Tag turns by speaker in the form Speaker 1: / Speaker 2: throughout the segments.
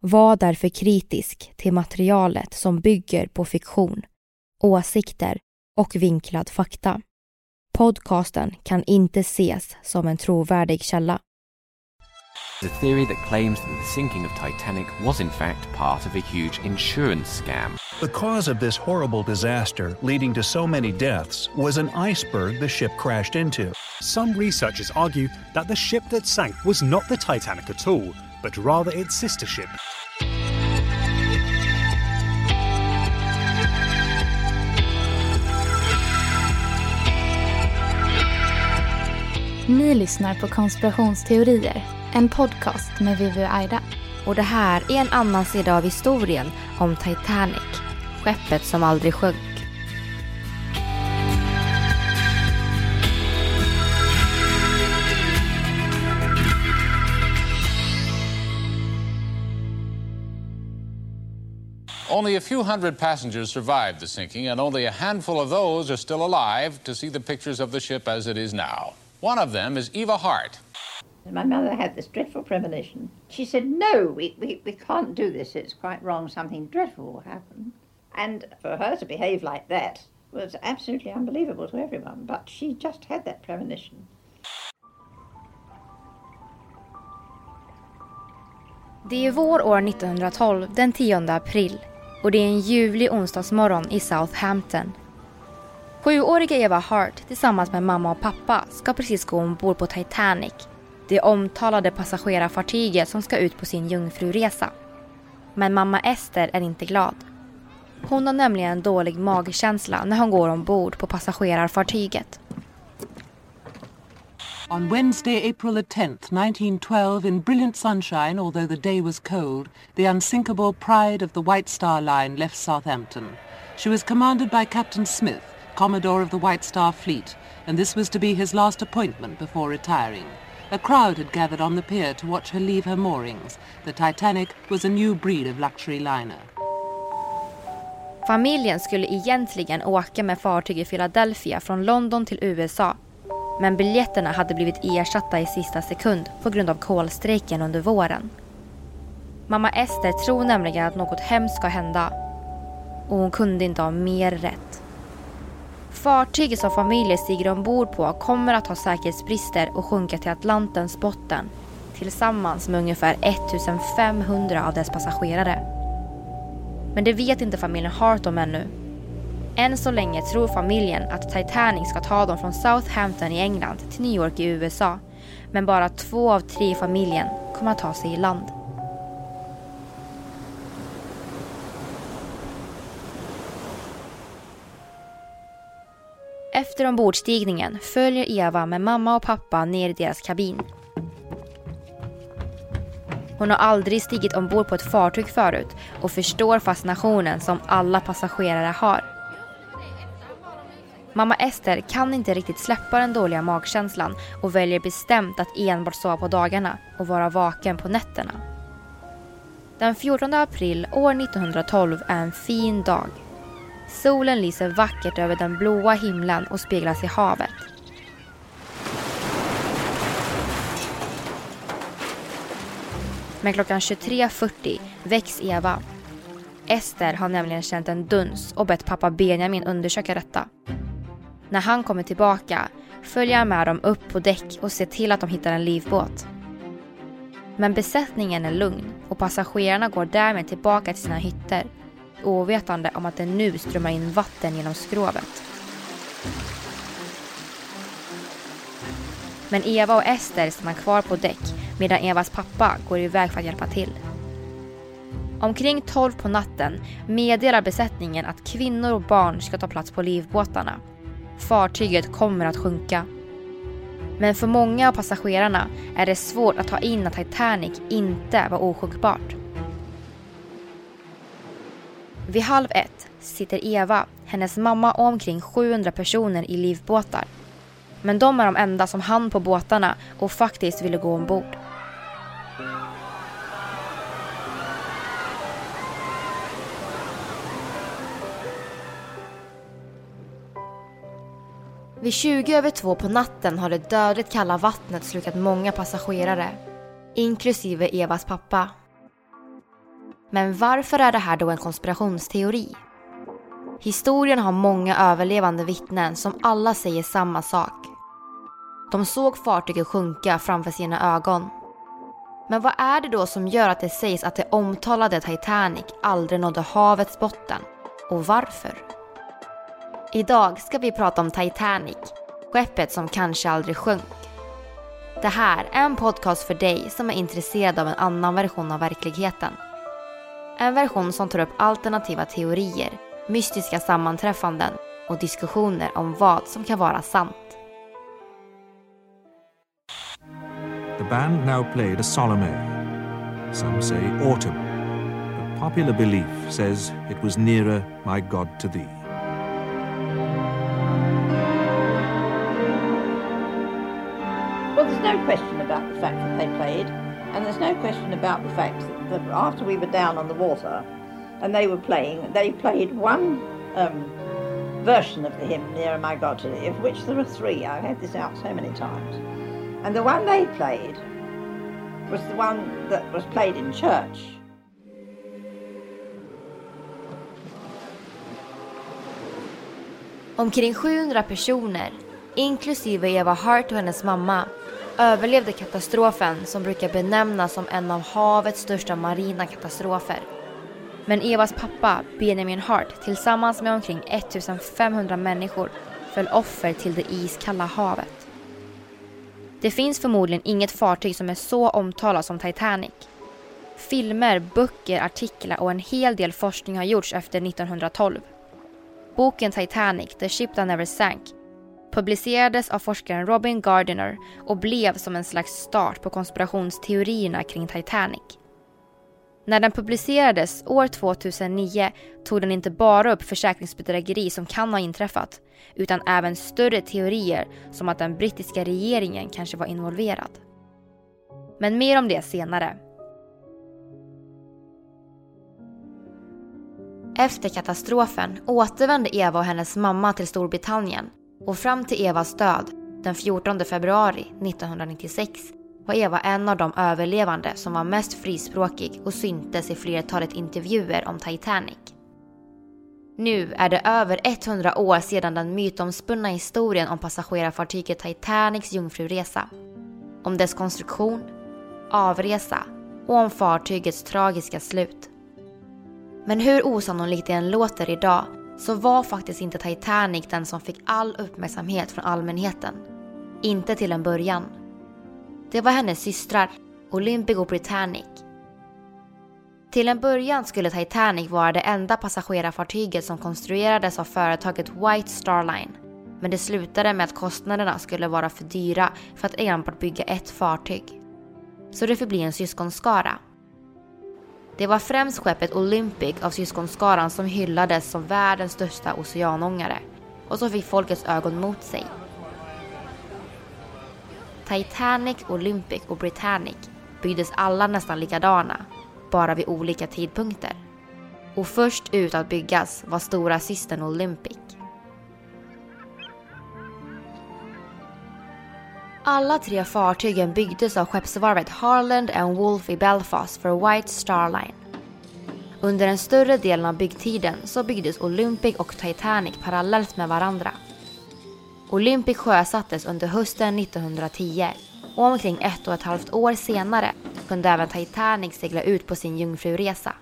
Speaker 1: Var därför kritisk till materialet som bygger på fiktion, åsikter och vinklad fakta. Podcasten kan inte ses som en trovärdig källa.
Speaker 2: The theory that claims that the sinking of Titanic was in fact part of a huge insurance scam.
Speaker 3: The cause of this horrible disaster, leading to so many deaths, was an iceberg the ship crashed into.
Speaker 4: Some researchers argue that the ship that sank was not the Titanic at all, but rather its sister ship.
Speaker 5: Ni lyssnar på Konspirationsteorier, en podcast med Vivi och Aida.
Speaker 1: Och det här är en annan sida av historien om Titanic, skeppet som aldrig sjönk.
Speaker 6: Only a few hundred passengers survived the sinking, and only a handful of those are still alive to see the pictures of the ship as it is now. One of them is Eva Hart.
Speaker 7: My mother had this dreadful premonition. She said, No, we, we, we can't do this. It's quite wrong. Something dreadful will happen. And for her to behave like that was absolutely unbelievable to everyone. But she just had that premonition.
Speaker 1: Det är vår år 1912, den 10 april. Och det är en ljuvlig onsdagsmorgon i Southampton. Sjuåriga Eva Hart tillsammans med mamma och pappa ska precis gå ombord på Titanic. Det omtalade passagerarfartyget som ska ut på sin jungfruresa. Men mamma Ester är inte glad. Hon har nämligen en dålig magkänsla när hon går ombord på passagerarfartyget.
Speaker 8: On Wednesday, April the 10th, 1912, in brilliant sunshine, although the day was cold, the unsinkable Pride of the White Star Line left Southampton. She was commanded by Captain Smith, Commodore of the White Star Fleet, and this was to be his last appointment before retiring. A crowd had gathered on the pier to watch her leave her moorings. The Titanic was a new breed of luxury liner.
Speaker 1: Familjen skulle egentligen åka med fartyg i Philadelphia från London till USA. Men biljetterna hade blivit ersatta i sista sekund på grund av kolstrejken under våren. Mamma Ester tror nämligen att något hemskt ska hända. Och hon kunde inte ha mer rätt. Fartyget som familjen stiger ombord på kommer att ha säkerhetsbrister och sjunka till Atlantens botten tillsammans med ungefär 1500 av dess passagerare. Men det vet inte familjen Hart om ännu. Än så länge tror familjen att Titanic ska ta dem från Southampton i England till New York i USA. Men bara två av tre i familjen kommer att ta sig i land. Efter ombordstigningen följer Eva med mamma och pappa ner i deras kabin. Hon har aldrig stigit ombord på ett fartyg förut och förstår fascinationen som alla passagerare har. Mamma Ester kan inte riktigt släppa den dåliga magkänslan och väljer bestämt att enbart sova på dagarna och vara vaken på nätterna. Den 14 april år 1912 är en fin dag. Solen lyser vackert över den blåa himlen och speglas i havet. Men klockan 23.40 väcks Eva. Ester har nämligen känt en duns och bett pappa Benjamin undersöka detta. När han kommer tillbaka följer han med dem upp på däck och ser till att de hittar en livbåt. Men besättningen är lugn och passagerarna går därmed tillbaka till sina hytter ovetande om att det nu strömmar in vatten genom skrovet. Men Eva och Ester stannar kvar på däck medan Evas pappa går iväg för att hjälpa till. Omkring 12 på natten meddelar besättningen att kvinnor och barn ska ta plats på livbåtarna. Fartyget kommer att sjunka. Men för många av passagerarna är det svårt att ta in att Titanic inte var osjunkbart. Vid halv ett sitter Eva, hennes mamma och omkring 700 personer i livbåtar. Men de är de enda som hann på båtarna och faktiskt ville gå ombord. Vid 20 över två på natten har det dödligt kalla vattnet slukat många passagerare, inklusive Evas pappa. Men varför är det här då en konspirationsteori? Historien har många överlevande vittnen som alla säger samma sak. De såg fartyget sjunka framför sina ögon. Men vad är det då som gör att det sägs att det omtalade Titanic aldrig nådde havets botten? Och varför? Idag ska vi prata om Titanic, skeppet som kanske aldrig sjönk. Det här är en podcast för dig som är intresserad av en annan version av verkligheten. En version som tar upp alternativa teorier, mystiska sammanträffanden och diskussioner om vad som kan vara sant.
Speaker 9: The band now played a solemn air. Some say autumn, but popular belief says it was nearer my God to thee.
Speaker 7: Question about the fact that, after we were down on the water and they were playing, they played one um, version of the hymn, Nearer My God to Thee, of which there are three. I've had this out so many times. And the one they played was the one that was played in church.
Speaker 1: Omkring 700 personer, inklusive Eva Hart och hennes mamma, överlevde katastrofen som brukar benämnas som en av havets största marina katastrofer. Men Evas pappa, Benjamin Hart, tillsammans med omkring 1500 människor föll offer till det iskalla havet. Det finns förmodligen inget fartyg som är så omtalat som Titanic. Filmer, böcker, artiklar och en hel del forskning har gjorts efter 1912. Boken Titanic, The Ship That Never Sank publicerades av forskaren Robin Gardiner och blev som en slags start på konspirationsteorierna kring Titanic. När den publicerades år 2009 tog den inte bara upp försäkringsbedrägeri som kan ha inträffat utan även större teorier som att den brittiska regeringen kanske var involverad. Men mer om det senare. Efter katastrofen återvände Eva och hennes mamma till Storbritannien och fram till Evas död den 14 februari 1996 var Eva en av de överlevande som var mest frispråkig och syntes i flertalet intervjuer om Titanic. Nu är det över 100 år sedan den mytomspunna historien om passagerarfartyget Titanics jungfruresa. Om dess konstruktion, avresa och om fartygets tragiska slut. Men hur osannolikt det än låter idag så var faktiskt inte Titanic den som fick all uppmärksamhet från allmänheten. Inte till en början. Det var hennes systrar, Olympic och Britannic. Till en början skulle Titanic vara det enda passagerarfartyget som konstruerades av företaget White Star Line. Men det slutade med att kostnaderna skulle vara för dyra för att enbart bygga ett fartyg. Så det förblir en syskonskara. Det var främst skeppet Olympic av syskonskaran som hyllades som världens största oceanångare. och som fick folkets ögon mot sig. Titanic, Olympic och Britannic byggdes alla nästan likadana, bara vid olika tidpunkter. Och först ut att byggas var stora systern Olympic. Alla tre fartygen byggdes av skeppsvarvet Harland and Wolff i Belfast för White Star Line. Under den större delen av byggtiden så byggdes Olympic och Titanic parallellt med varandra. Olympic sjösattes under hösten 1910 och omkring ett och ett halvt år senare kunde även Titanic segla ut på sin jungfruresa.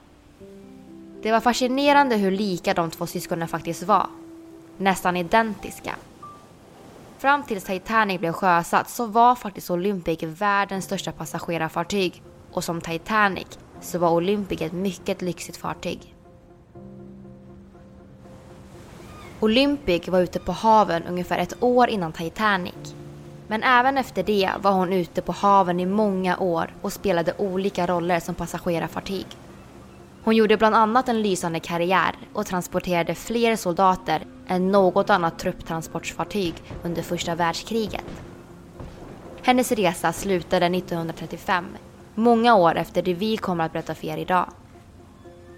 Speaker 1: Det var fascinerande hur lika de två syskonen faktiskt var. Nästan identiska. Fram tills Titanic blev sjösatt så var faktiskt Olympic världens största passagerarfartyg och som Titanic så var Olympic ett mycket lyxigt fartyg. Olympic var ute på haven ungefär ett år innan Titanic. Men även efter det var hon ute på haven i många år och spelade olika roller som passagerarfartyg. Hon gjorde bland annat en lysande karriär och transporterade fler soldater än något annat trupptransportfartyg under första världskriget. Hennes resa slutade 1935, många år efter det vi kommer att berätta för er idag.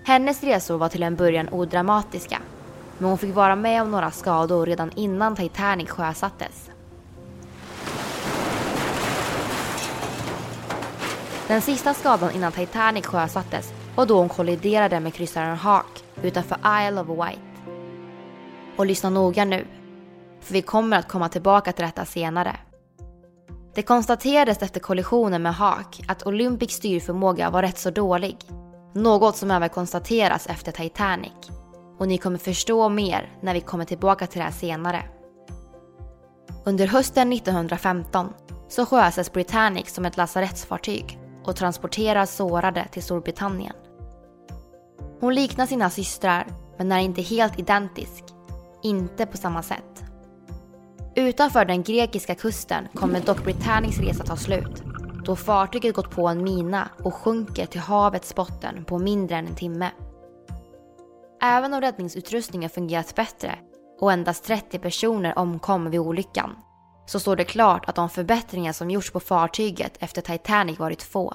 Speaker 1: Hennes resor var till en början odramatiska, men hon fick vara med om några skador redan innan Titanic sjösattes. Den sista skadan innan Titanic sjösattes var då hon kolliderade med kryssaren Hawk utanför Isle of Wight. Och lyssna noga nu, för vi kommer att komma tillbaka till detta senare. Det konstaterades efter kollisionen med Hawk att Olympics styrförmåga var rätt så dålig. Något som även konstateras efter Titanic. Och ni kommer förstå mer när vi kommer tillbaka till det här senare. Under hösten 1915 så sjösätts Britannic som ett lasarettsfartyg och transporterar sårade till Storbritannien. Hon liknar sina systrar men är inte helt identisk. Inte på samma sätt. Utanför den grekiska kusten kommer dock Britannics resa ta slut då fartyget gått på en mina och sjunker till havets botten på mindre än en timme. Även om räddningsutrustningen fungerat bättre och endast 30 personer omkom vid olyckan så står det klart att de förbättringar som gjorts på fartyget efter Titanic varit få.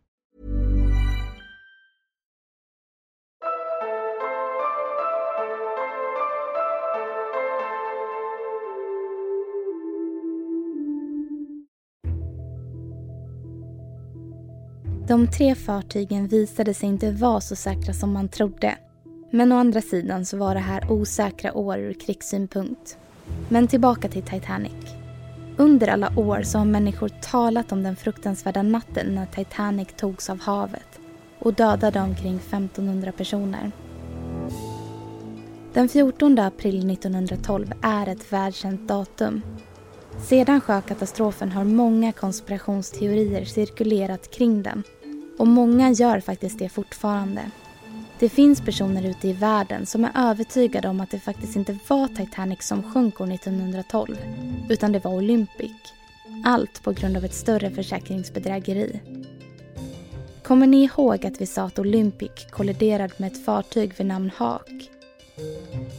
Speaker 5: De tre fartygen visade sig inte vara så säkra som man trodde. Men å andra sidan så var det här osäkra år ur krigssynpunkt. Men tillbaka till Titanic. Under alla år så har människor talat om den fruktansvärda natten när Titanic togs av havet och dödade omkring 1500 personer. Den 14 april 1912 är ett världskänt datum. Sedan sjökatastrofen har många konspirationsteorier cirkulerat kring den och många gör faktiskt det fortfarande. Det finns personer ute i världen som är övertygade om att det faktiskt inte var Titanic som sjönk år 1912 utan det var Olympic. Allt på grund av ett större försäkringsbedrägeri. Kommer ni ihåg att vi sa att Olympic kolliderade med ett fartyg vid namn Hawk?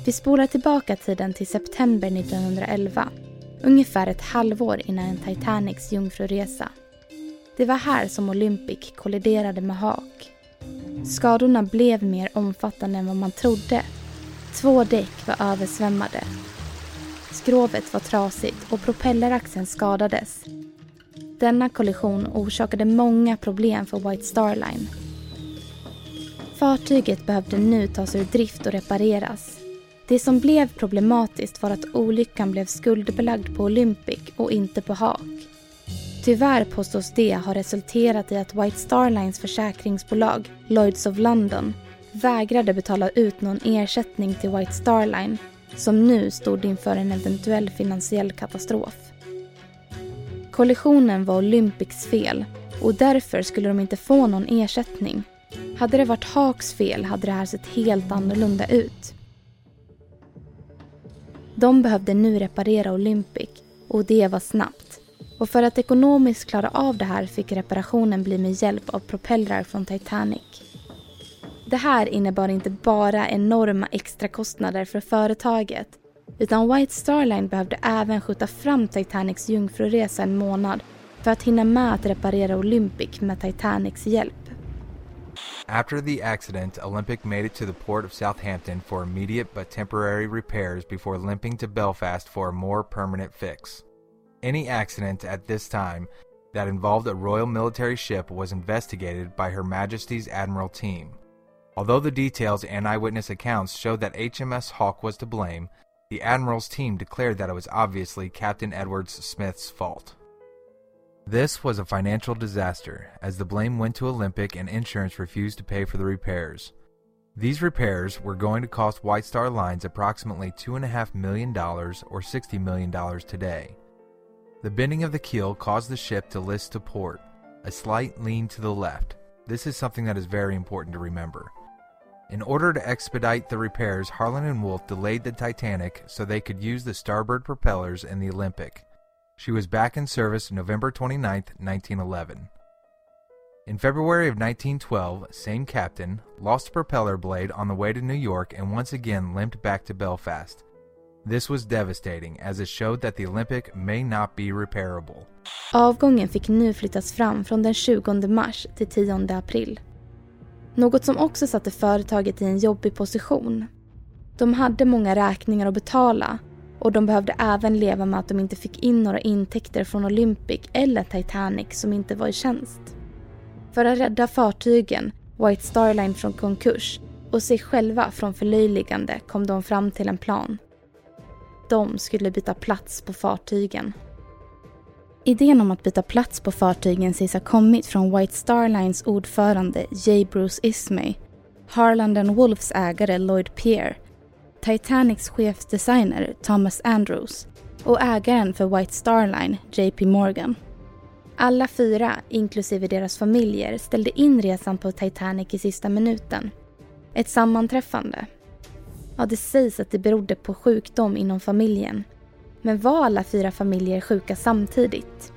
Speaker 5: Vi spolar tillbaka tiden till september 1911 ungefär ett halvår innan Titanics jungfruresa. Det var här som Olympic kolliderade med Haak. Skadorna blev mer omfattande än vad man trodde. Två däck var översvämmade. Skrovet var trasigt och propelleraxeln skadades. Denna kollision orsakade många problem för White Star Line. Fartyget behövde nu tas ur drift och repareras. Det som blev problematiskt var att olyckan blev skuldbelagd på Olympic och inte på Haak. Tyvärr påstås det ha resulterat i att White Star Lines försäkringsbolag, Lloyds of London, vägrade betala ut någon ersättning till White Star Line som nu stod inför en eventuell finansiell katastrof. Kollisionen var Olympics fel och därför skulle de inte få någon ersättning. Hade det varit Hawks fel hade det här sett helt annorlunda ut. De behövde nu reparera Olympic och det var snabbt. Och för att ekonomiskt klara av det här fick reparationen bli med hjälp av propellrar från Titanic. Det här innebar inte bara enorma extrakostnader för företaget utan White Star Line behövde även skjuta fram Titanics jungfruresa en månad för att hinna med att reparera Olympic med Titanics hjälp.
Speaker 10: After the accident, Olympic made it to the port of Southampton for immediate but temporary repairs before limping to Belfast for a more permanent fix. Any accident at this time that involved a Royal Military ship was investigated by Her Majesty's Admiral Team. Although the details and eyewitness accounts showed that HMS Hawk was to blame, the Admiral's team declared that it was obviously Captain Edwards Smith's fault. This was a financial disaster, as the blame went to Olympic and insurance refused to pay for the repairs. These repairs were going to cost White Star Lines approximately $2.5 million or $60 million today. The bending of the keel caused the ship to list to port, a slight lean to the left. This is something that is very important to remember. In order to expedite the repairs, Harlan and Wolff delayed the Titanic so they could use the starboard propellers in the Olympic. She was back in service November 29, 1911. In February of 1912, same captain lost a propeller blade on the way to New York and once again limped back to Belfast. This was devastating as it showed that the Olympic may not be repairable.
Speaker 5: Avgången fick nu flyttas fram från den 20 mars till 10 april. Något som också satte företaget i en jobbig position. De hade många räkningar att betala och de behövde även leva med att de inte fick in några intäkter från Olympic eller Titanic som inte var i tjänst. För att rädda fartygen, White Star Line från konkurs och sig själva från förlöjligande kom de fram till en plan. De skulle byta plats på fartygen. Idén om att byta plats på fartygen sägs ha kommit från White Star Lines ordförande J. Bruce Ismay, Harland Wolfs ägare Lloyd Pierre Titanics chefsdesigner Thomas Andrews och ägaren för White Star Line, JP Morgan. Alla fyra, inklusive deras familjer, ställde in resan på Titanic i sista minuten. Ett sammanträffande. Ja, det sägs att det berodde på sjukdom inom familjen. Men var alla fyra familjer sjuka samtidigt?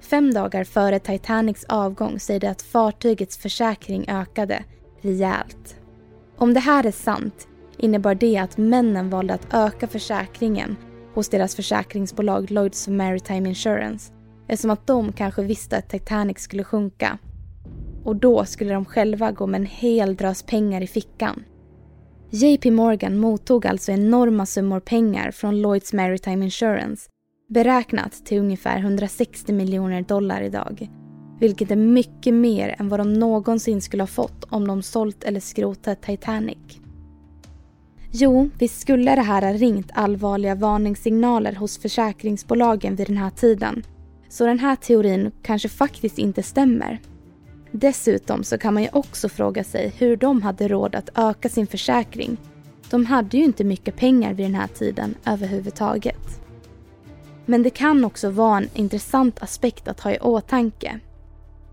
Speaker 5: Fem dagar före Titanics avgång säger det att fartygets försäkring ökade rejält. Om det här är sant innebar det att männen valde att öka försäkringen hos deras försäkringsbolag Lloyds Maritime Insurance eftersom att de kanske visste att Titanic skulle sjunka. Och då skulle de själva gå med en hel drös pengar i fickan. JP Morgan mottog alltså enorma summor pengar från Lloyds Maritime Insurance beräknat till ungefär 160 miljoner dollar idag. Vilket är mycket mer än vad de någonsin skulle ha fått om de sålt eller skrotat Titanic. Jo, visst skulle det här ha ringt allvarliga varningssignaler hos försäkringsbolagen vid den här tiden. Så den här teorin kanske faktiskt inte stämmer. Dessutom så kan man ju också fråga sig hur de hade råd att öka sin försäkring. De hade ju inte mycket pengar vid den här tiden överhuvudtaget. Men det kan också vara en intressant aspekt att ha i åtanke.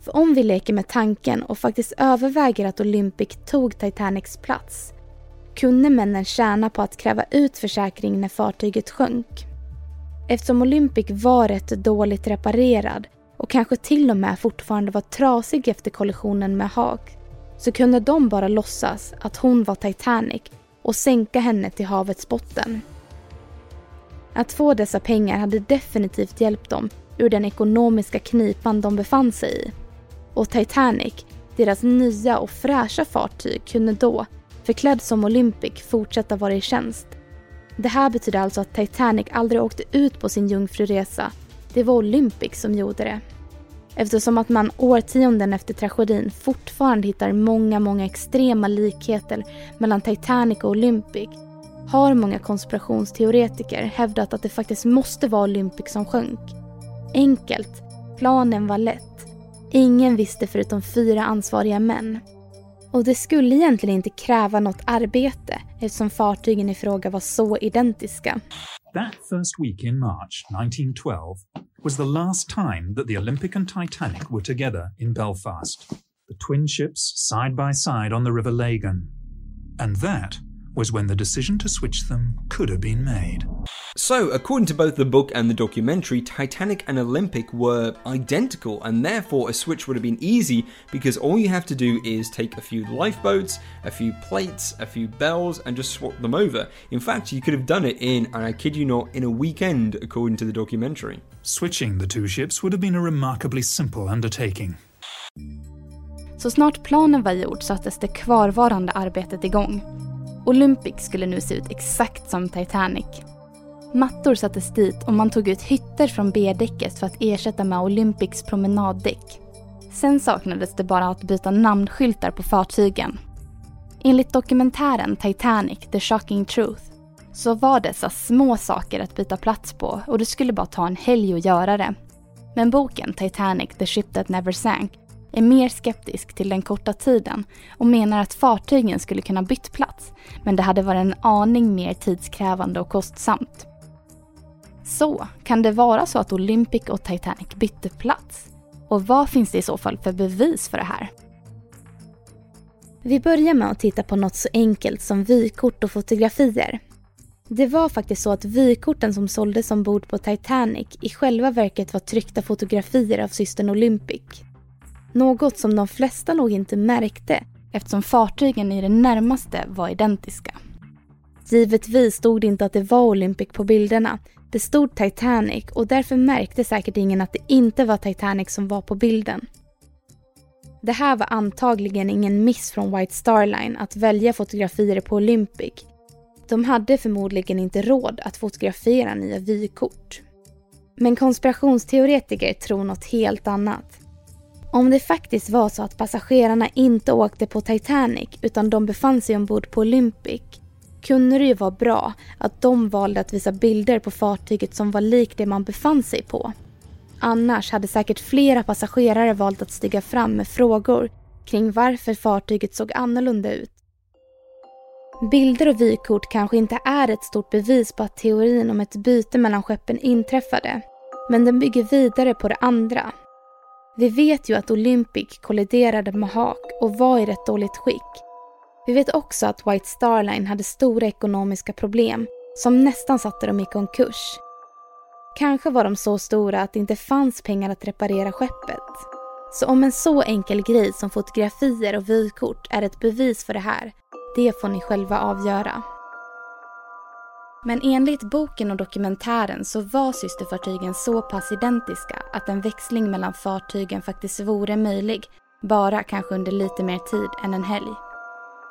Speaker 5: För om vi leker med tanken och faktiskt överväger att Olympic tog Titanics plats kunde männen tjäna på att kräva ut försäkring när fartyget sjönk. Eftersom Olympic var rätt dåligt reparerad och kanske till och med fortfarande var trasig efter kollisionen med Haag så kunde de bara låtsas att hon var Titanic och sänka henne till havets botten. Att få dessa pengar hade definitivt hjälpt dem ur den ekonomiska knipan de befann sig i. Och Titanic, deras nya och fräscha fartyg, kunde då, förklädd som Olympic, fortsätta vara i tjänst. Det här betyder alltså att Titanic aldrig åkte ut på sin jungfruresa. Det var Olympic som gjorde det. Eftersom att man årtionden efter tragedin fortfarande hittar många, många extrema likheter mellan Titanic och Olympic har många konspirationsteoretiker hävdat att det faktiskt måste vara Olympic som sjönk. Enkelt. Planen var lätt. Ingen visste förutom fyra ansvariga män. Och det skulle egentligen inte kräva något arbete eftersom fartygen i fråga var så identiska.
Speaker 3: That first week in March 1912 was the last time that the Olympic and Titanic were together in Belfast, the twin ships side by side on the River Lagan. And that was when the decision to switch them could have been made.
Speaker 11: So, according to both the book and the documentary, Titanic and Olympic were identical, and therefore a switch would have been easy because all you have to do is take a few lifeboats, a few plates, a few bells, and just swap them over. In fact, you could have done it in, and I kid you not, in a weekend, according to the documentary.
Speaker 3: Switching the two ships would have been a remarkably simple undertaking.
Speaker 5: Så snart planen var gjord sattes det kvarvarande arbetet igång. Olympic skulle nu se ut exakt som Titanic. Mattor sattes dit och man tog ut hytter från B-däcket för att ersätta med Olympics promenaddäck. Sen saknades det bara att byta namnskyltar på fartygen. Enligt dokumentären Titanic, The Shocking Truth, så var dessa små saker att byta plats på och det skulle bara ta en helg att göra det. Men boken Titanic, The Ship That Never Sank är mer skeptisk till den korta tiden och menar att fartygen skulle kunna bytt plats, men det hade varit en aning mer tidskrävande och kostsamt. Så, kan det vara så att Olympic och Titanic bytte plats? Och vad finns det i så fall för bevis för det här? Vi börjar med att titta på något så enkelt som vykort och fotografier. Det var faktiskt så att vykorten som såldes ombord på Titanic i själva verket var tryckta fotografier av systern Olympic. Något som de flesta nog inte märkte eftersom fartygen i det närmaste var identiska. Givetvis stod det inte att det var Olympic på bilderna. Det stod Titanic och därför märkte säkert ingen att det inte var Titanic som var på bilden. Det här var antagligen ingen miss från White Star Line att välja fotografier på Olympic. De hade förmodligen inte råd att fotografera nya vykort. Men konspirationsteoretiker tror något helt annat. Om det faktiskt var så att passagerarna inte åkte på Titanic utan de befann sig ombord på Olympic kunde det ju vara bra att de valde att visa bilder på fartyget som var likt det man befann sig på. Annars hade säkert flera passagerare valt att stiga fram med frågor kring varför fartyget såg annorlunda ut. Bilder och vykort kanske inte är ett stort bevis på att teorin om ett byte mellan skeppen inträffade. Men den bygger vidare på det andra, vi vet ju att Olympic kolliderade med Hawk och var i rätt dåligt skick. Vi vet också att White Star Line hade stora ekonomiska problem som nästan satte dem i konkurs. Kanske var de så stora att det inte fanns pengar att reparera skeppet. Så om en så enkel grej som fotografier och vykort är ett bevis för det här, det får ni själva avgöra. Men enligt boken och dokumentären så var systerfartygen så pass identiska att en växling mellan fartygen faktiskt vore möjlig, bara kanske under lite mer tid än en helg.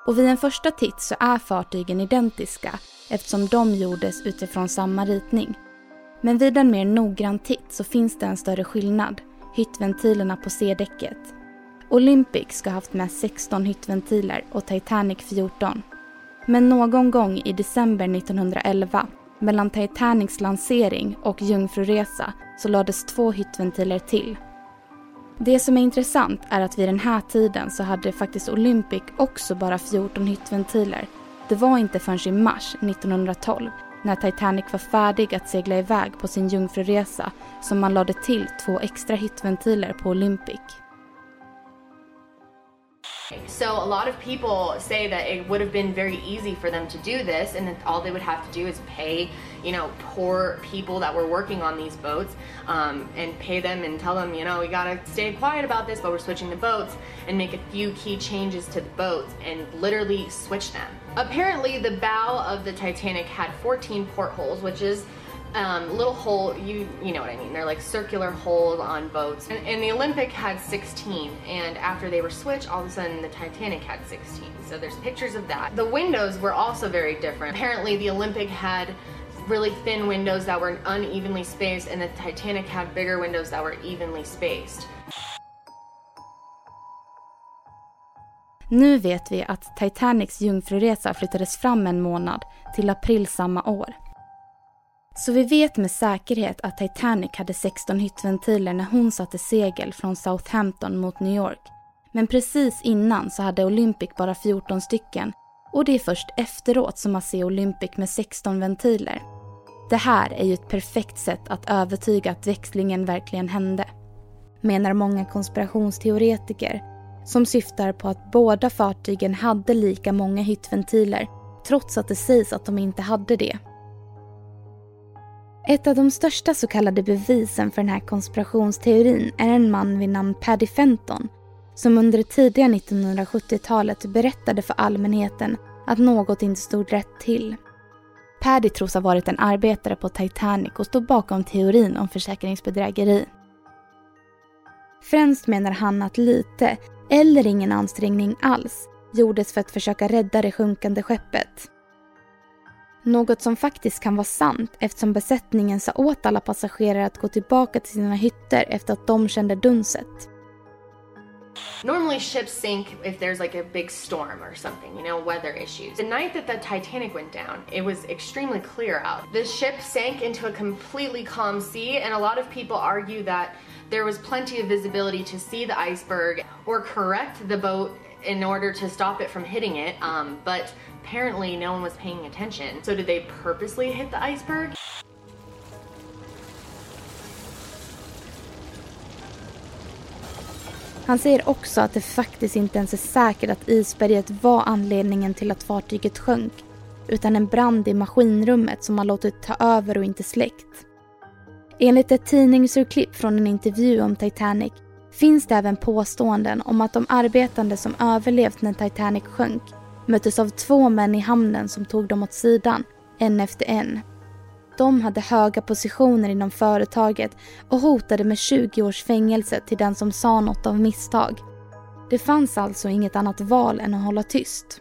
Speaker 5: Och vid en första titt så är fartygen identiska eftersom de gjordes utifrån samma ritning. Men vid en mer noggrann titt så finns det en större skillnad, hyttventilerna på C-däcket. Olympic ska ha haft med 16 hyttventiler och Titanic 14 men någon gång i december 1911, mellan Titanics lansering och jungfruresa, så lades två hyttventiler till. Det som är intressant är att vid den här tiden så hade faktiskt Olympic också bara 14 hyttventiler. Det var inte förrän i mars 1912, när Titanic var färdig att segla iväg på sin jungfruresa som man lade till två extra hyttventiler på Olympic.
Speaker 12: So a lot of people say that it would have been very easy for them to do this and that all they would have to do is pay, you know, poor people that were working on these boats um, and pay them and tell them, you know, we gotta stay quiet about this, but we're switching the boats and make a few key changes to the boats and literally switch them. Apparently the bow of the Titanic had 14 portholes, which is um, little hole, you you know what I mean. They're like circular holes on boats. And, and, the Olympic had 16, and after they were switched, all of a sudden the Titanic had 16. So there's pictures of that. The windows were also very different. Apparently the Olympic had really thin windows that were unevenly spaced, and the Titanic had bigger windows that were evenly spaced.
Speaker 5: Nu vet vi att Titanics jungfruresa flyttades fram en månad till april samma år. Så vi vet med säkerhet att Titanic hade 16 hyttventiler när hon satte segel från Southampton mot New York. Men precis innan så hade Olympic bara 14 stycken och det är först efteråt som man ser Olympic med 16 ventiler. Det här är ju ett perfekt sätt att övertyga att växlingen verkligen hände. Menar många konspirationsteoretiker som syftar på att båda fartygen hade lika många hyttventiler trots att det sägs att de inte hade det. Ett av de största så kallade bevisen för den här konspirationsteorin är en man vid namn Paddy Fenton som under det tidiga 1970-talet berättade för allmänheten att något inte stod rätt till. Paddy tros ha varit en arbetare på Titanic och stod bakom teorin om försäkringsbedrägeri. Främst menar han att lite, eller ingen ansträngning alls, gjordes för att försöka rädda det sjunkande skeppet. Något som faktiskt kan vara sant eftersom besättningen sa åt alla passagerare att gå tillbaka till sina hytter efter att de kände dunset.
Speaker 12: Normally ships sink if there's like a big storm or something, you know, weather issues. The night that the Titanic went down, it was extremely clear out. The ship sank into a completely calm sea and a lot of people argue that there was plenty of visibility to see the iceberg or correct the boat in order to stop it from hitting it. Um, but apparently no one was paying attention. So did they purposely hit the iceberg?
Speaker 5: Han säger också att det faktiskt inte ens är säkert att isberget var anledningen till att fartyget sjönk utan en brand i maskinrummet som har låtit ta över och inte släckt. Enligt ett tidningsurklipp från en intervju om Titanic finns det även påståenden om att de arbetande som överlevt när Titanic sjönk möttes av två män i hamnen som tog dem åt sidan, en efter en. De hade höga positioner inom företaget och hotade med 20 års fängelse till den som sa något av misstag. Det fanns alltså inget annat val än att hålla tyst.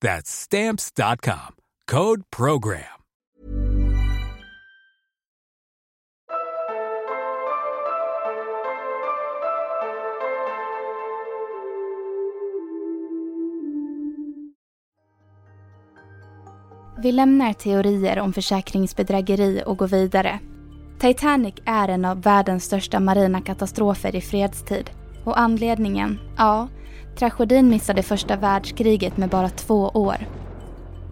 Speaker 13: That's stamps.com. Code program.
Speaker 5: Vi lämnar teorier om försäkringsbedrägeri och går vidare. Titanic är en av världens största marina katastrofer i fredstid och anledningen? Ja, tragedin missade första världskriget med bara två år.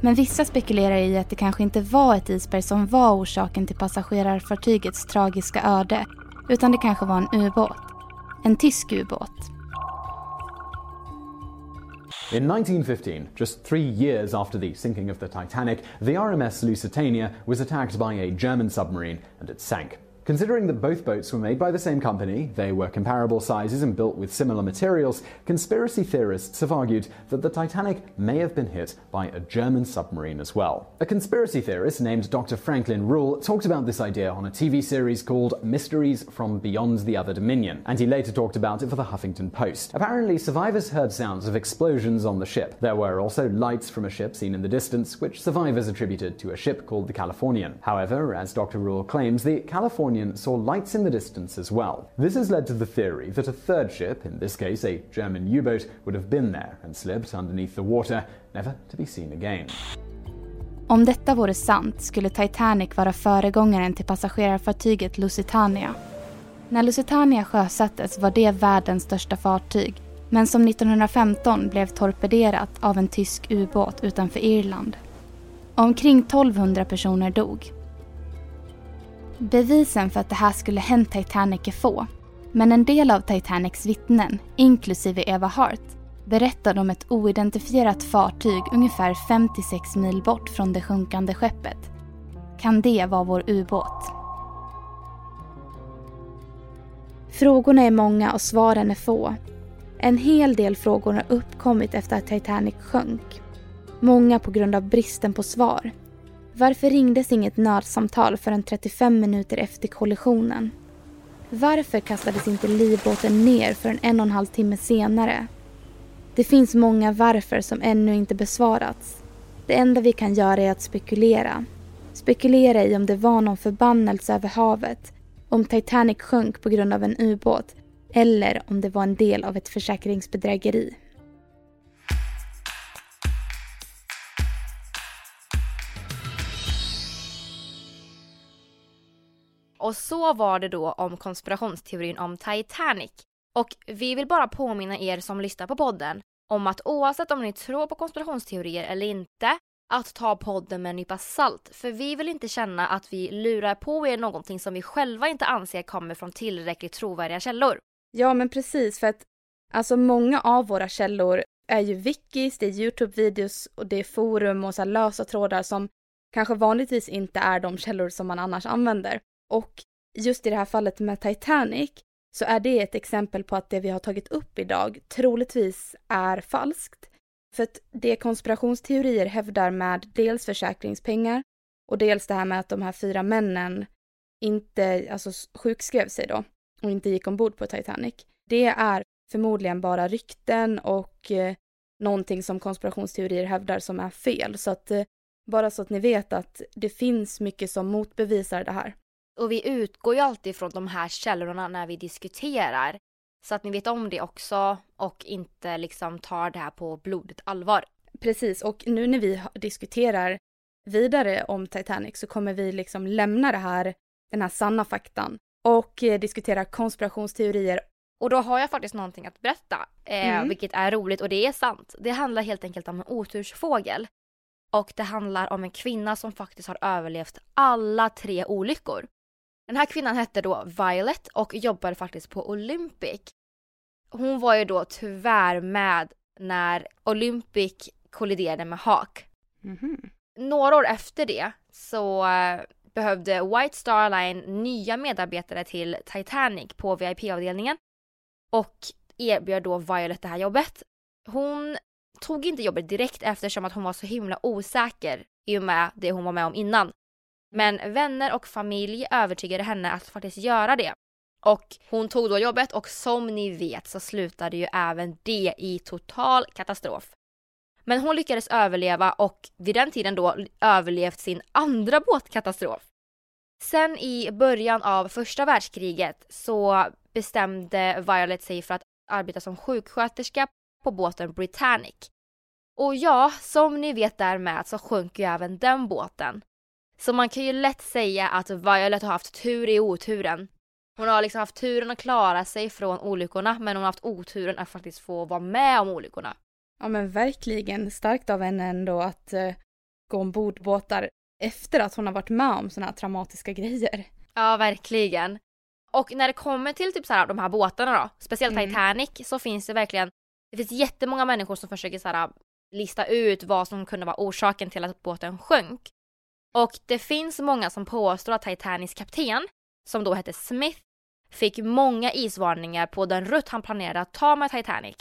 Speaker 5: Men vissa spekulerar i att det kanske inte var ett isberg som var orsaken till passagerarfartygets tragiska öde, utan det kanske var en ubåt. En tysk ubåt.
Speaker 14: In 1915, just three years after the sinking of the Titanic, the RMS Lusitania was attacked by a German submarine and it sank. Considering that both boats were made by the same company, they were comparable sizes and built with similar materials, conspiracy theorists have argued that the Titanic may have been hit by a German submarine as well. A conspiracy theorist named Dr. Franklin Rule talked about this idea on a TV series called Mysteries from Beyond the Other Dominion, and he later talked about it for the Huffington Post. Apparently, survivors heard sounds of explosions on the ship. There were also lights from a ship seen in the distance, which survivors attributed to a ship called the Californian. However, as Dr. Rule claims, the Californian Californian saw lights in the distance as well. This has led to the theory that a third ship, in this case a German U boat, would have been there and slipped underneath the water, never to be seen again.
Speaker 5: Om detta vore sant skulle Titanic vara föregångaren till passagerarfartyget Lusitania. När Lusitania sjösattes var det världens största fartyg men som 1915 blev torpederat av en tysk ubåt utanför Irland. Omkring 1200 personer dog Bevisen för att det här skulle hänt Titanic är få. Men en del av Titanics vittnen, inklusive Eva Hart, berättade om ett oidentifierat fartyg ungefär 56 mil bort från det sjunkande skeppet. Kan det vara vår ubåt? Frågorna är många och svaren är få. En hel del frågor har uppkommit efter att Titanic sjönk. Många på grund av bristen på svar. Varför ringdes inget nödsamtal förrän 35 minuter efter kollisionen? Varför kastades inte livbåten ner förrän en och en halv timme senare? Det finns många varför som ännu inte besvarats. Det enda vi kan göra är att spekulera. Spekulera i om det var någon förbannelse över havet, om Titanic sjönk på grund av en ubåt eller om det var en del av ett försäkringsbedrägeri.
Speaker 1: Och så var det då om konspirationsteorin om Titanic. Och vi vill bara påminna er som lyssnar på podden om att oavsett om ni tror på konspirationsteorier eller inte, att ta podden med en nypa salt. För vi vill inte känna att vi lurar på er någonting som vi själva inte anser kommer från tillräckligt trovärdiga källor.
Speaker 5: Ja, men precis för att alltså många av våra källor är ju wikis, det är Youtube-videos och det är forum och så lösa trådar som kanske vanligtvis inte är de källor som man annars använder. Och just i det här fallet med Titanic så är det ett exempel på att det vi har tagit upp idag troligtvis är falskt. För att det konspirationsteorier hävdar med dels försäkringspengar och dels det här med att de här fyra männen inte, alltså sjukskrev sig då och inte gick ombord på Titanic. Det är förmodligen bara rykten och eh, någonting som konspirationsteorier hävdar som är fel. Så att eh, bara så att ni vet att det finns mycket som motbevisar det här.
Speaker 1: Och vi utgår ju alltid från de här källorna när vi diskuterar. Så att ni vet om det också och inte liksom tar det här på blodigt allvar.
Speaker 5: Precis, och nu när vi diskuterar vidare om Titanic så kommer vi liksom lämna det här, den här sanna faktan och eh, diskutera konspirationsteorier.
Speaker 1: Och då har jag faktiskt någonting att berätta, eh, mm. vilket är roligt och det är sant. Det handlar helt enkelt om en otursfågel. Och det handlar om en kvinna som faktiskt har överlevt alla tre olyckor. Den här kvinnan hette då Violet och jobbade faktiskt på Olympic. Hon var ju då tyvärr med när Olympic kolliderade med Hawk. Mm -hmm. Några år efter det så uh, behövde White Star Line nya medarbetare till Titanic på VIP-avdelningen och erbjöd då Violet det här jobbet. Hon tog inte jobbet direkt eftersom att hon var så himla osäker i och med det hon var med om innan. Men vänner och familj övertygade henne att faktiskt göra det. Och hon tog då jobbet och som ni vet så slutade ju även det i total katastrof. Men hon lyckades överleva och vid den tiden då överlevt sin andra båtkatastrof. Sen i början av första världskriget så bestämde Violet sig för att arbeta som sjuksköterska på båten Britannic. Och ja, som ni vet därmed så sjönk ju även den båten. Så man kan ju lätt säga att Violet har haft tur i oturen. Hon har liksom haft turen att klara sig från olyckorna men hon har haft oturen att faktiskt få vara med om olyckorna.
Speaker 5: Ja men verkligen starkt av henne ändå att uh, gå ombord båtar efter att hon har varit med om sådana här traumatiska grejer.
Speaker 1: Ja verkligen. Och när det kommer till typ så här, de här båtarna då, speciellt
Speaker 5: Mm.
Speaker 1: Titanic, så finns det verkligen, det finns jättemånga människor som försöker så här, lista ut vad som kunde vara orsaken till att båten sjönk. Och det finns många som påstår att Titanics kapten, som då hette Smith, fick många isvarningar på den rutt han planerade att ta med Titanic.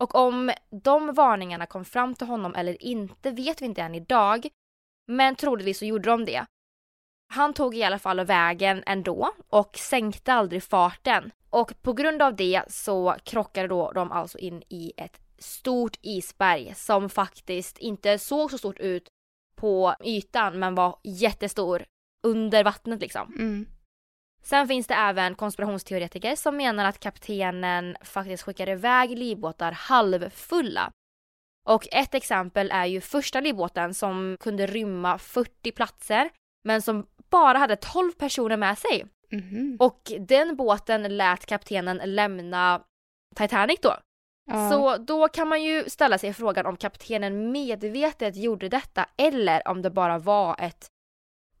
Speaker 1: Och om de varningarna kom fram till honom eller inte vet vi inte än idag, men troligtvis så gjorde de det. Han tog i alla fall vägen ändå och sänkte aldrig farten. Och på grund av det så krockade då de alltså in i ett stort isberg som faktiskt inte såg så stort ut på ytan men var jättestor under vattnet liksom.
Speaker 5: Mm.
Speaker 1: Sen finns det även konspirationsteoretiker som menar att kaptenen faktiskt skickade iväg livbåtar halvfulla. Och ett exempel är ju första livbåten som kunde rymma 40 platser men som bara hade 12 personer med sig.
Speaker 5: Mhm.
Speaker 1: Och den båten lät kaptenen lämna Titanic då.
Speaker 5: Ja.
Speaker 1: Så då kan man ju ställa sig frågan om kaptenen medvetet gjorde detta eller om det bara var ett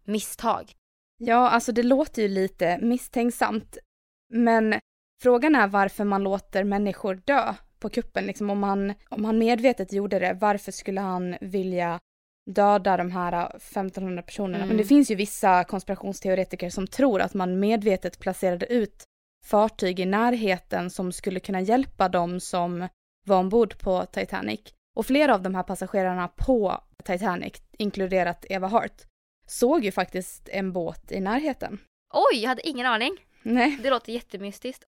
Speaker 1: misstag.
Speaker 5: Ja, alltså det låter ju lite misstänksamt. Men frågan är varför man låter människor dö på kuppen. Liksom om, han, om han medvetet gjorde det, varför skulle han vilja döda de här 1500 personerna?
Speaker 1: Mm.
Speaker 5: Men det finns ju vissa konspirationsteoretiker som tror att man medvetet placerade ut fartyg i närheten som skulle kunna hjälpa dem som var ombord på Titanic. Och flera av de här passagerarna på Titanic, inkluderat Eva Hart, såg ju faktiskt en båt i närheten.
Speaker 1: Oj, jag hade ingen aning.
Speaker 5: Nej.
Speaker 1: Det låter jättemystiskt.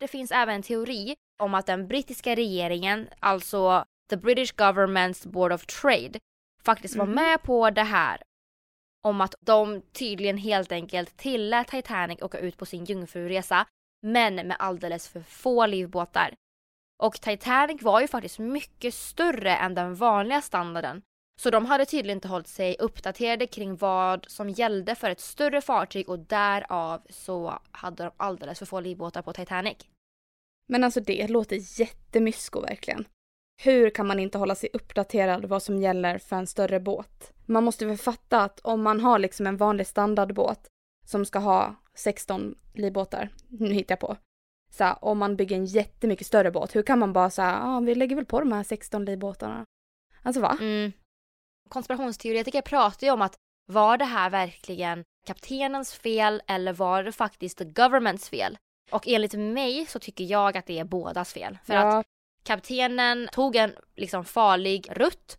Speaker 1: Det finns även en teori om att den brittiska regeringen, alltså the British Government's Board of Trade, faktiskt var
Speaker 5: Mhm.
Speaker 1: med på det här. Om att de tydligen helt enkelt tillät Titanic åka ut på sin jungfruresa, men med alldeles för få livbåtar. Och Titanic var ju faktiskt mycket större än den vanliga standarden. Så de hade tydligen inte hållit sig uppdaterade kring vad som gällde för ett större fartyg och därav så hade de alldeles för få livbåtar på Titanic.
Speaker 5: Men alltså det låter jättemysko verkligen. Hur kan man inte hålla sig uppdaterad vad som gäller för en större båt? Man måste väl fatta att om man har liksom en vanlig standardbåt som ska ha 16 livbåtar, nu hittar jag på. Så här, om man bygger en jättemycket större båt, hur kan man bara säga, ah, vi lägger väl på de här 16 livbåtarna? Alltså va?
Speaker 1: Mm. Konspirationsteoretiker pratar ju om att var det här verkligen kaptenens fel eller var det faktiskt the governments fel? Och enligt mig så tycker jag att det är bådas fel. För
Speaker 5: Ja.
Speaker 1: att kaptenen tog en liksom farlig rutt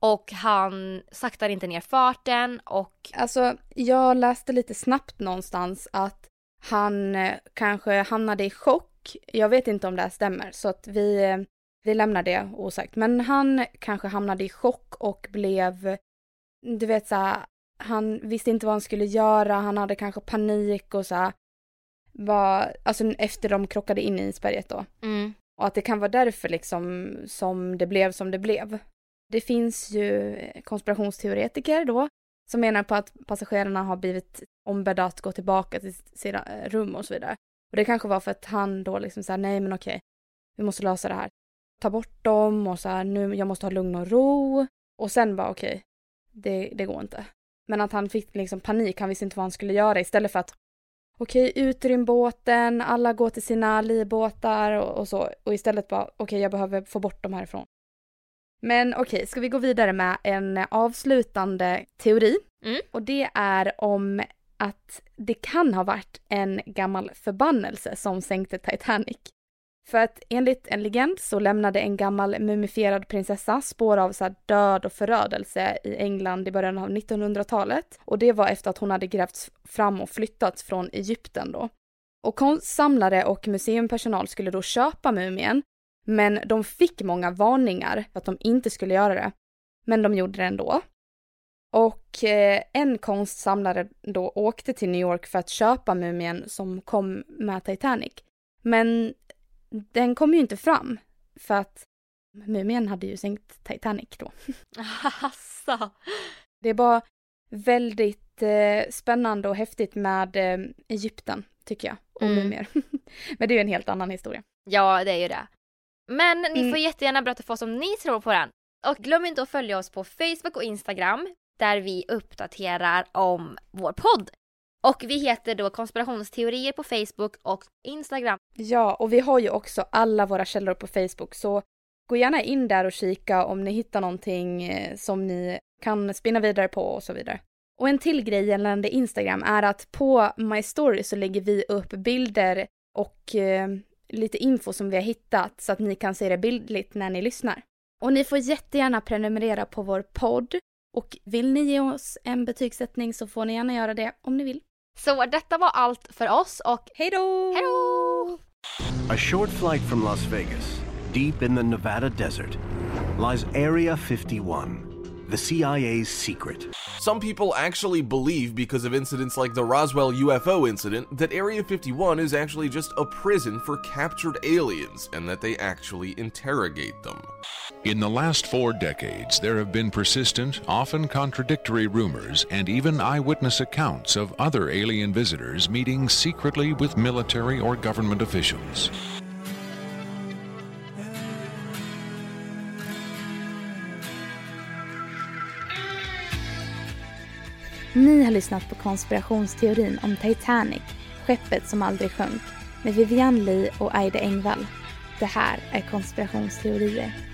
Speaker 1: och han saktade inte ner farten och
Speaker 5: Alltså, jag läste lite snabbt någonstans att han eh, kanske hamnade i chock. Jag vet inte om det här stämmer, så att vi, eh, vi lämnar det osagt. Men han kanske hamnade i chock och blev, du vet så här, han visste inte vad han skulle göra, han hade kanske panik och så här, var, alltså efter de krockade in i isberget då.
Speaker 1: mm,
Speaker 5: och att det kan vara därför liksom som det blev som det blev. Det finns ju konspirationsteoretiker då som menar på att passagerarna har blivit ombedda att gå tillbaka till sina eh, rum och så vidare. Och det kanske var för att han då liksom sa nej men okej, vi måste lösa det här. Ta bort dem och så här, nu, jag måste ha lugn och ro. Och sen bara okej, det, det går inte. Men att han fick liksom panik, han visste inte vad han skulle göra istället för att okej, utrym båten, alla går till sina livbåtar och, och så. Och istället bara, okej, jag behöver få bort dem härifrån. Men okej, ska vi gå vidare med en avslutande teori?
Speaker 1: Mm.
Speaker 5: Och det är om att det kan ha varit en gammal förbannelse som sänkte Titanic. För att enligt en legend så lämnade en gammal mumifierad prinsessa spår av så här död och förödelse i England i början av 1900-talet. Och det var efter att hon hade grävts fram och flyttats från Egypten då. Och konstsamlare och museumpersonal skulle då köpa mumien, men de fick många varningar för att de inte skulle göra det. Men de gjorde det ändå. Och eh, en konstsamlare då åkte till New York för att köpa mumien som kom med Titanic. Men den kom ju inte fram för att Mumien hade ju sänkt Titanic då.
Speaker 1: Asså.
Speaker 5: Det är bara väldigt eh, spännande och häftigt med eh, Egypten, tycker jag. Och
Speaker 1: Mm.
Speaker 5: mumier. Men det är ju en helt annan historia.
Speaker 1: Ja, det är ju det. Men ni
Speaker 5: Mm.
Speaker 1: får jättegärna berätta för oss om ni tror på den. Och glöm inte att följa oss på Facebook och Instagram där vi uppdaterar om vår podd. Och vi heter då konspirationsteorier på Facebook och Instagram.
Speaker 5: Ja, och vi har ju också alla våra källor på Facebook, så gå gärna in där och kika om ni hittar någonting eh, som ni kan spinna vidare på och så vidare. Och en till grej gällande Instagram är att på My Story så lägger vi upp bilder och eh, lite info som vi har hittat så att ni kan se det bildligt när ni lyssnar. Och ni får jättegärna prenumerera på vår podd och vill ni ge oss en betygssättning så får ni gärna göra det om ni vill.
Speaker 1: Så detta var allt för oss och
Speaker 5: hej då!
Speaker 1: Hej då!
Speaker 15: A short flight from Las Vegas, deep in the Nevada desert, lies Area 51, the CIA's secret.
Speaker 16: Some people actually believe, because of incidents like the Roswell UFO incident, that Area 51 is actually just a prison for captured aliens and that they actually interrogate them.
Speaker 17: In the last four decades, there have been persistent, often contradictory rumors and even eyewitness accounts of other alien visitors meeting secretly with military or government officials.
Speaker 5: Ni har lyssnat på konspirationsteorin om Titanic, skeppet som aldrig sjönk, med Vivian Lee och Aida Engvall. Det här är konspirationsteorier.